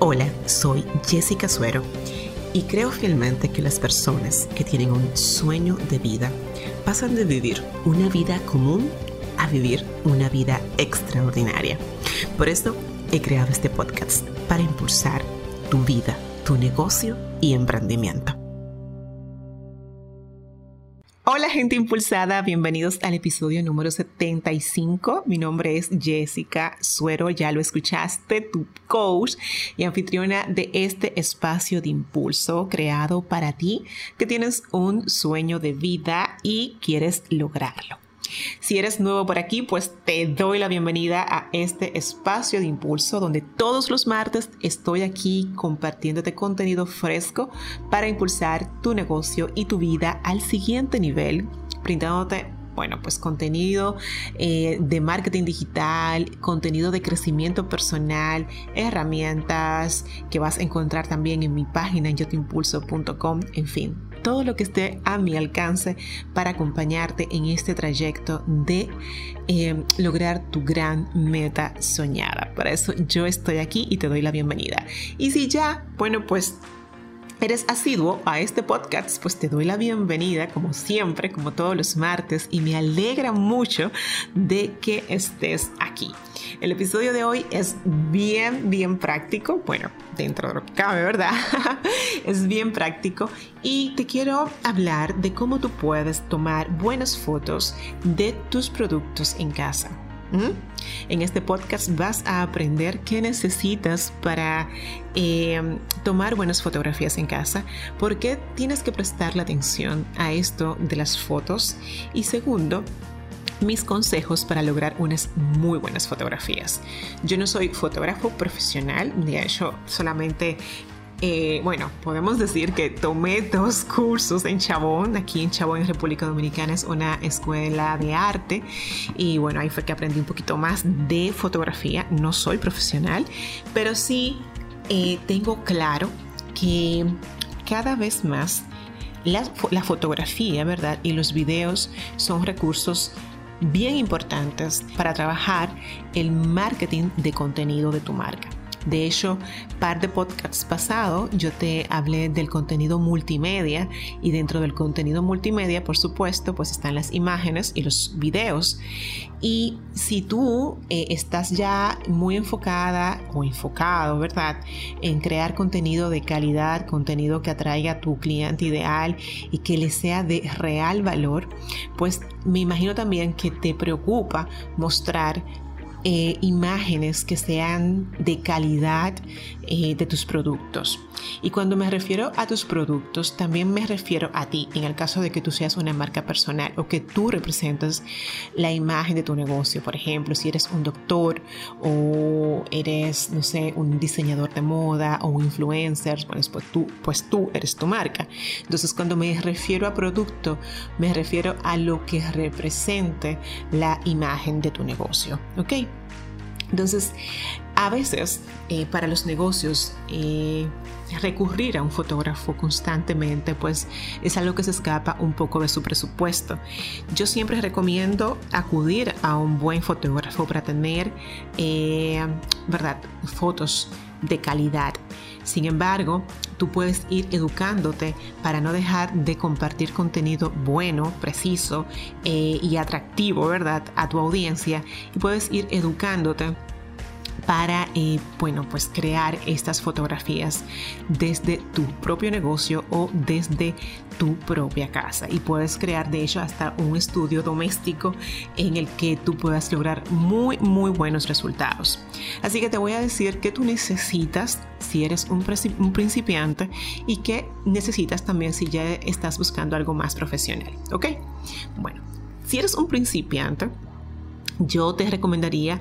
Hola, soy Jessica Suero y creo fielmente que las personas que tienen un sueño de vida pasan de vivir una vida común a vivir una vida extraordinaria. Por eso he creado este podcast para impulsar tu vida, tu negocio y emprendimiento. Hola gente impulsada, bienvenidos al episodio número 75. Mi nombre es Jessica Suero, ya lo escuchaste, tu coach y anfitriona de este espacio de impulso creado para ti que tienes un sueño de vida y quieres lograrlo. Si eres nuevo por aquí, pues te doy la bienvenida a este espacio de impulso donde todos los martes estoy aquí compartiéndote contenido fresco para impulsar tu negocio y tu vida al siguiente nivel, brindándote bueno, pues contenido eh, de marketing digital, contenido de crecimiento personal, herramientas que vas a encontrar también en mi página en yotimpulso.com, en fin, todo lo que esté a mi alcance para acompañarte en este trayecto de eh, lograr tu gran meta soñada. Por eso yo estoy aquí y te doy la bienvenida. Y si ya, bueno, pues eres asiduo a este podcast, pues te doy la bienvenida, como siempre, como todos los martes, y me alegra mucho de que estés aquí. El episodio de hoy es bien, bien práctico, bueno, dentro de lo que cabe, ¿verdad? es bien práctico y te quiero hablar de cómo tú puedes tomar buenas fotos de tus productos en casa. En este podcast vas a aprender qué necesitas para em, tomar buenas fotografías en casa, por qué tienes que prestarle atención a esto de las fotos y segundo, mis consejos para lograr unas muy buenas fotografías. Yo no soy fotógrafo profesional, de hecho solamente eh, bueno, podemos decir que tomé dos cursos en Chabón, aquí en Chabón, en República Dominicana, es una escuela de arte y bueno, ahí fue que aprendí un poquito más de fotografía. No soy profesional, pero sí eh, tengo claro que cada vez más la, la fotografía, ¿verdad? Y los videos son recursos bien importantes para trabajar el marketing de contenido de tu marca. De hecho, par de podcasts pasado yo te hablé del contenido multimedia y dentro del contenido multimedia, por supuesto, pues están las imágenes y los videos. Y si tú eh, estás ya muy enfocada o enfocado, ¿verdad? En crear contenido de calidad, contenido que atraiga a tu cliente ideal y que le sea de real valor, pues me imagino también que te preocupa mostrar eh, imágenes que sean de calidad eh, de tus productos. Y cuando me refiero a tus productos, también me refiero a ti, en el caso de que tú seas una marca personal o que tú representas la imagen de tu negocio. Por ejemplo, si eres un doctor o eres, no sé, un diseñador de moda o un influencer, pues, pues, tú, pues tú eres tu marca. Entonces, cuando me refiero a producto, me refiero a lo que represente la imagen de tu negocio. ¿Ok? Entonces, a veces eh, para los negocios eh, recurrir a un fotógrafo constantemente pues es algo que se escapa un poco de su presupuesto. Yo siempre recomiendo acudir a un buen fotógrafo para tener, eh, ¿verdad?, fotos de calidad. Sin embargo, tú puedes ir educándote para no dejar de compartir contenido bueno, preciso y atractivo, ¿verdad?, a tu audiencia y puedes ir educándote para, eh, bueno, pues crear estas fotografías desde tu propio negocio o desde tu propia casa. Y puedes crear, de hecho, hasta un estudio doméstico en el que tú puedas lograr muy, muy buenos resultados. Así que te voy a decir que tú necesitas si eres un, un principiante y que necesitas también si ya estás buscando algo más profesional. ¿Ok? Bueno, si eres un principiante, yo te recomendaría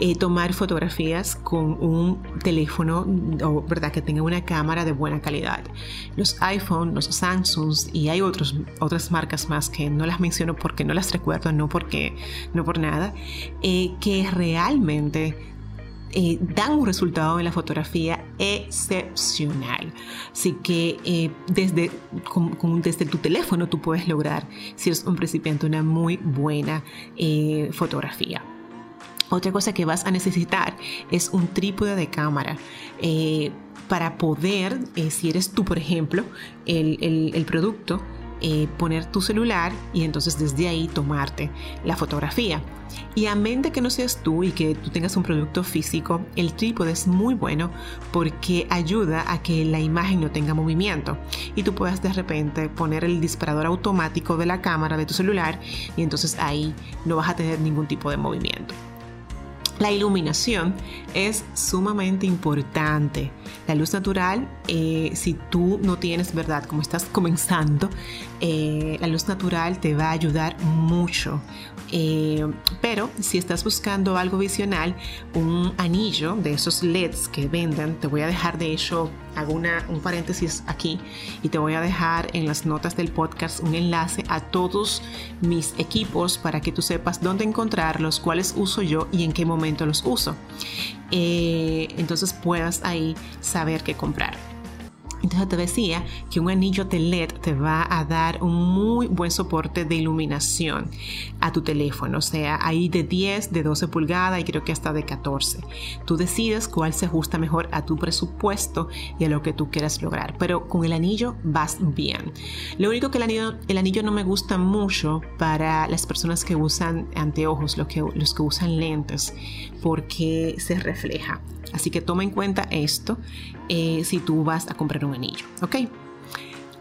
eh, tomar fotografías con un teléfono o, ¿verdad? que tenga una cámara de buena calidad. Los iPhone, los Samsungs y hay otros, otras marcas más que no las menciono porque no las recuerdo, no, porque, no por nada, eh, que realmente eh, dan un resultado en la fotografía excepcional. Así que eh, desde, desde tu teléfono tú puedes lograr, si eres un principiante, una muy buena eh, fotografía. Otra cosa que vas a necesitar es un trípode de cámara. Para poder, si eres tú, por ejemplo, el producto, eh, poner tu celular y entonces desde ahí tomarte la fotografía. Y a mente que no seas tú y que tú tengas un producto físico, el trípode es muy bueno porque ayuda a que la imagen no tenga movimiento y tú puedas de repente poner el disparador automático de la cámara de tu celular y entonces ahí no vas a tener ningún tipo de movimiento. La iluminación es sumamente importante. La luz natural, eh, si tú no tienes, ¿verdad? Como estás comenzando, eh, la luz natural te va a ayudar mucho. Eh, pero si estás buscando algo visional, un anillo de esos LEDs que venden, te voy a dejar de hecho, hago un paréntesis aquí y te voy a dejar en las notas del podcast un enlace a todos mis equipos para que tú sepas dónde encontrarlos, cuáles uso yo y en qué momento los uso. Eh, entonces puedas ahí saber qué comprar. Entonces te decía que un anillo de LED te va a dar un muy buen soporte de iluminación a tu teléfono, o sea, ahí de 10, de 12 pulgadas y creo que hasta de 14. Tú decides cuál se ajusta mejor a tu presupuesto y a lo que tú quieras lograr, pero con el anillo vas bien. Lo único que el anillo, el anillo no me gusta mucho para las personas que usan anteojos, los que, los que usan lentes, porque se refleja. Así que toma en cuenta esto eh, si tú vas a comprar un anillo, ¿ok?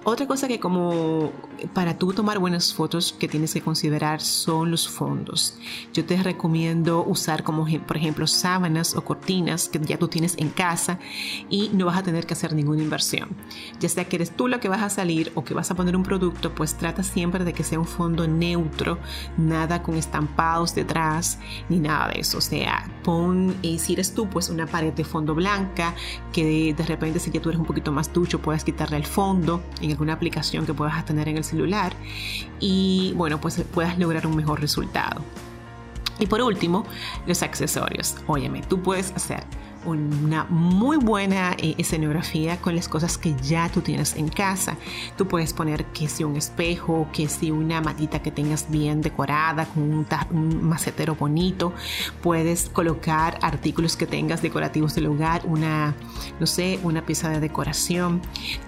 Otra cosa que como para tú tomar buenas fotos que tienes que considerar son los fondos. Yo te recomiendo usar como por ejemplo sábanas o cortinas que ya tú tienes en casa y no vas a tener que hacer ninguna inversión. Ya sea que eres tú la que vas a salir o que vas a poner un producto, pues trata siempre de que sea un fondo neutro, nada con estampados detrás ni nada de eso. O sea, pon, eh, si eres tú, pues una pared de fondo blanca que de, repente si ya tú eres un poquito más ducho puedes quitarle el fondo en alguna aplicación que puedas tener en el celular y bueno, pues puedas lograr un mejor resultado. Y por último, los accesorios. Óyeme, tú puedes hacer una muy buena eh, escenografía con las cosas que ya tú tienes en casa. Tú puedes poner que si un espejo, que si una matita que tengas bien decorada con un, macetero bonito. Puedes colocar artículos que tengas decorativos del hogar, una, no sé, una pieza de decoración.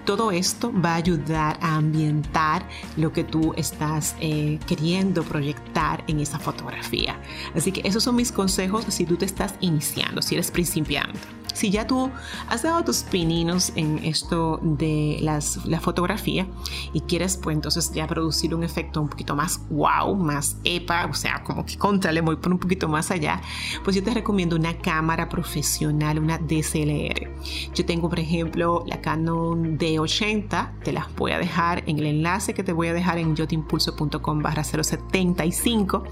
Todo esto va a ayudar a ambientar lo que tú estás eh, queriendo proyectar en esa fotografía. Así que esos son mis consejos si tú te estás iniciando, si eres principiante. Young. Si ya tú has dado tus pininos en esto de las, la fotografía y quieres pues entonces ya producir un efecto un poquito más wow, más epa, o sea, como que contra le voy por un poquito más allá, pues yo te recomiendo una cámara profesional, una DSLR. Yo tengo por ejemplo la Canon D80, te las voy a dejar en el enlace que te voy a dejar en yotimpulso.com barra 075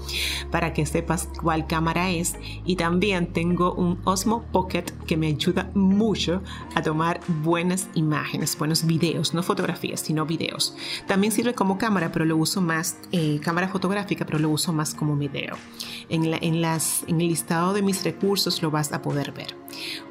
para que sepas cuál cámara es y también tengo un Osmo Pocket que me ayuda mucho a tomar buenas imágenes, buenos videos, no fotografías, sino videos. También sirve como cámara, pero lo uso más, eh, cámara fotográfica, pero lo uso más como video. En, en, las, en el listado de mis recursos lo vas a poder ver.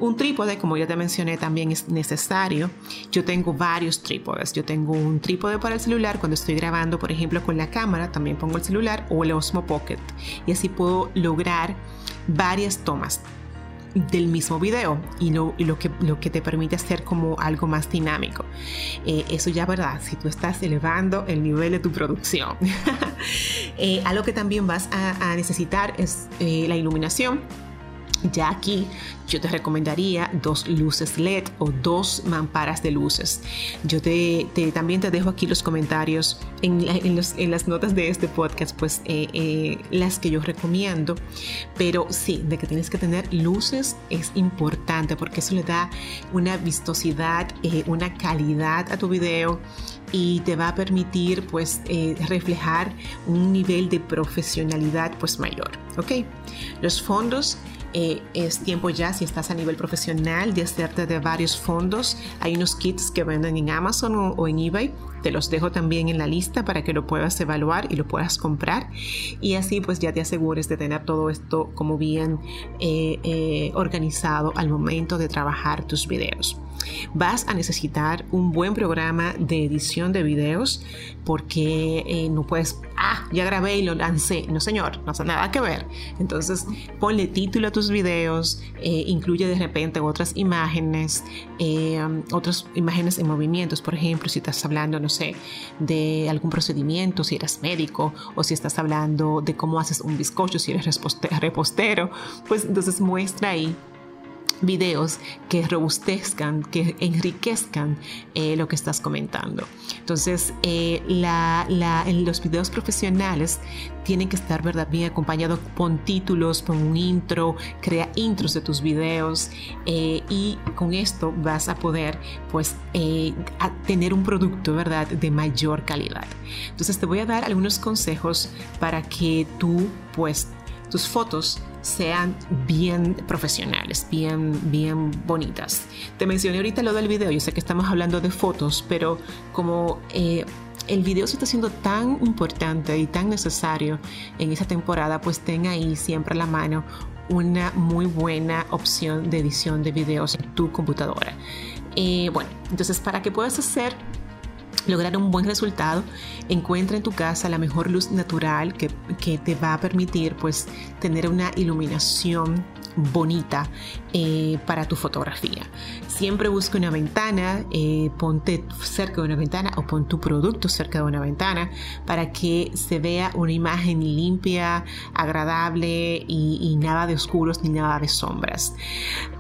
Un trípode, como ya te mencioné, también es necesario. Yo tengo varios trípodes. Yo tengo un trípode para el celular cuando estoy grabando, por ejemplo, con la cámara, también pongo el celular o el Osmo Pocket. Y así puedo lograr varias tomas del mismo video y lo, que, lo que te permite hacer como algo más dinámico. Eh, eso ya, ¿verdad? Si tú estás elevando el nivel de tu producción. eh, algo que también vas a, necesitar es eh, la iluminación ya aquí yo te recomendaría dos luces LED o dos mamparas de luces. Yo te, también te dejo aquí los comentarios en, las notas de este podcast, pues eh, eh, las que yo recomiendo. Pero sí, de que tienes que tener luces es importante porque eso le da una vistosidad, eh, una calidad a tu video y te va a permitir pues reflejar un nivel de profesionalidad pues mayor. ¿Ok? Los fondos eh, es tiempo ya, si estás a nivel profesional, de hacerte de varios fondos. Hay unos kits que venden en Amazon o, en eBay. Te los dejo también en la lista para que lo puedas evaluar y lo puedas comprar. Y así pues ya te asegures de tener todo esto como bien eh, eh, organizado al momento de trabajar tus videos. Vas a necesitar un buen programa de edición de videos porque eh, no puedes, ah, ya grabé y lo lancé. No, señor, no tiene nada que ver. Entonces, ponle título a tus videos, eh, incluye de repente otras imágenes, eh, otras imágenes en movimientos, por ejemplo, si estás hablando, no sé, de algún procedimiento, si eres médico, o si estás hablando de cómo haces un bizcocho, si eres repostero, pues entonces muestra ahí videos que robustezcan, que enriquezcan eh, lo que estás comentando. Entonces, eh, los videos profesionales tienen que estar ¿verdad? bien acompañados con títulos, con un intro, crea intros de tus videos eh, y con esto vas a poder pues tener un producto ¿verdad? de mayor calidad. Entonces te voy a dar algunos consejos para que tú pues tus fotos sean bien profesionales, bien, bien bonitas. Te mencioné ahorita lo del video, yo sé que estamos hablando de fotos, pero como eh, el video se está haciendo tan importante y tan necesario en esa temporada, pues ten ahí siempre a la mano una muy buena opción de edición de videos en tu computadora. Eh, bueno, entonces para que puedas hacer lograr un buen resultado, encuentra en tu casa la mejor luz natural que, que te va a permitir pues tener una iluminación bonita eh, para tu fotografía. Siempre busca una ventana, eh, ponte cerca de una ventana o pon tu producto cerca de una ventana para que se vea una imagen limpia, agradable y, nada de oscuros ni nada de sombras.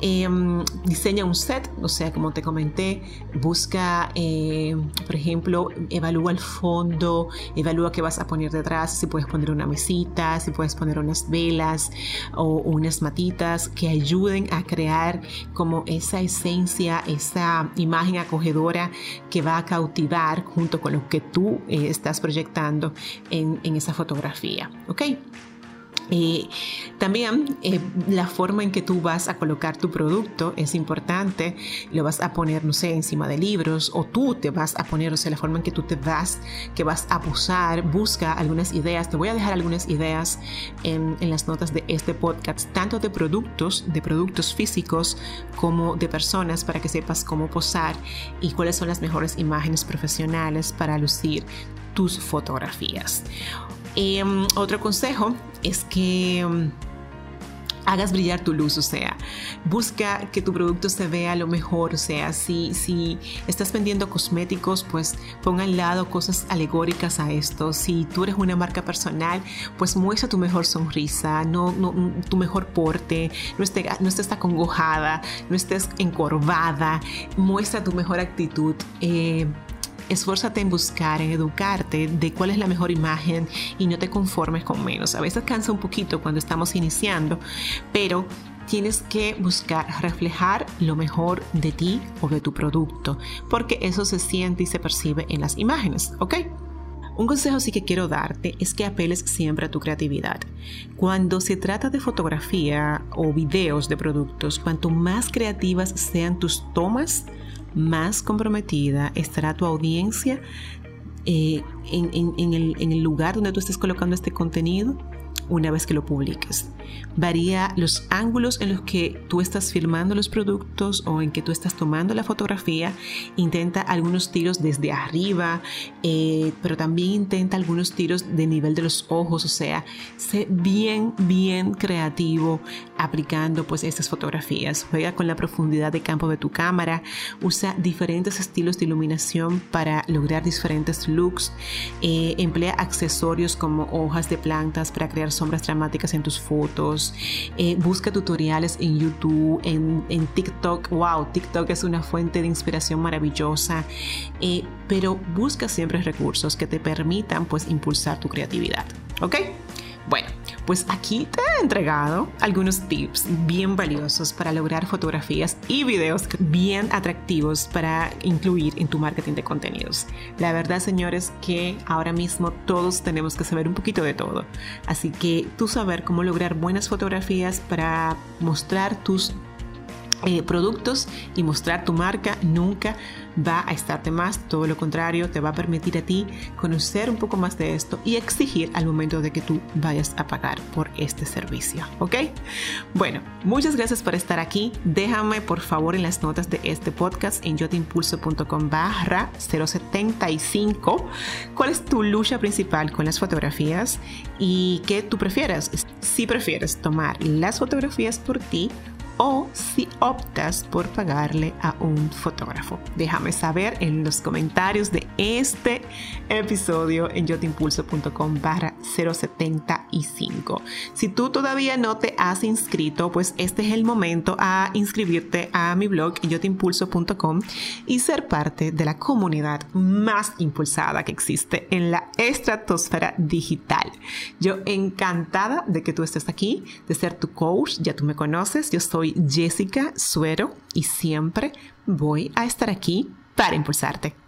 Em, diseña un set, o sea, como te comenté, busca, eh, por ejemplo, evalúa el fondo, evalúa qué vas a poner detrás, si puedes poner una mesita, si puedes poner unas velas o unas matitas que ayuden a crear como esa esencia, esa imagen acogedora que va a cautivar junto con lo que tú eh, estás proyectando en, en esa fotografía. ¿Ok? Eh, también eh, la forma en que tú vas a colocar tu producto es importante. Lo vas a poner, no sé, encima de libros o tú te vas a poner, o sea, la forma en que tú te vas, que vas a posar. Busca algunas ideas. Te voy a dejar algunas ideas en, en las notas de este podcast, tanto de productos, de productos físicos como de personas para que sepas cómo posar y cuáles son las mejores imágenes profesionales para lucir tus fotografías. Em, otro consejo es que em, hagas brillar tu luz, o sea, busca que tu producto se vea lo mejor, o sea, si, si estás vendiendo cosméticos, pues ponga al lado cosas alegóricas a esto. Si tú eres una marca personal, pues muestra tu mejor sonrisa, no, tu mejor porte, no, estés, no estés acongojada, no estés encorvada, muestra tu mejor actitud. Eh, esfuérzate en buscar, en educarte de cuál es la mejor imagen y no te conformes con menos. A veces cansa un poquito cuando estamos iniciando, pero tienes que buscar reflejar lo mejor de ti o de tu producto, porque eso se siente y se percibe en las imágenes, ¿ok? Un consejo sí que quiero darte es que apeles siempre a tu creatividad. Cuando se trata de fotografía o videos de productos, cuanto más creativas sean tus tomas, más comprometida estará tu audiencia eh, en, el, en el lugar donde tú estés colocando este contenido una vez que lo publiques varía los ángulos en los que tú estás filmando los productos o en que tú estás tomando la fotografía. Intenta algunos tiros desde arriba, eh, pero también intenta algunos tiros de nivel de los ojos, o sea, sé bien, bien creativo aplicando pues estas fotografías. Juega con la profundidad de campo de tu cámara, usa diferentes estilos de iluminación para lograr diferentes looks, eh, emplea accesorios como hojas de plantas para crear sombras dramáticas en tus fotos eh, busca tutoriales en YouTube, en, TikTok. Wow, TikTok es una fuente de inspiración maravillosa, eh, pero busca siempre recursos que te permitan pues impulsar tu creatividad. ¿Ok? Bueno, Pues aquí te he entregado algunos tips bien valiosos para lograr fotografías y videos bien atractivos para incluir en tu marketing de contenidos. La verdad, señores, que ahora mismo todos tenemos que saber un poquito de todo. Así que tú saber cómo lograr buenas fotografías para mostrar tus eh, productos y mostrar tu marca nunca va a estarte más, todo lo contrario, te va a permitir a ti conocer un poco más de esto y exigir al momento de que tú vayas a pagar por este servicio, ¿ok? Bueno, muchas gracias por estar aquí. Déjame por favor en las notas de este podcast en yotimpulso.com barra 075 cuál es tu lucha principal con las fotografías y qué tú prefieres. Si prefieres tomar las fotografías por ti o si optas por pagarle a un fotógrafo. Déjame saber en los comentarios de este episodio en yotimpulso.com barra 075. Si tú todavía no te has inscrito, pues este es el momento a inscribirte a mi blog yotimpulso.com y ser parte de la comunidad más impulsada que existe en la estratosfera digital. Yo encantada de que tú estés aquí, de ser tu coach, ya tú me conoces, yo soy Jessica Suero y siempre voy a estar aquí para impulsarte.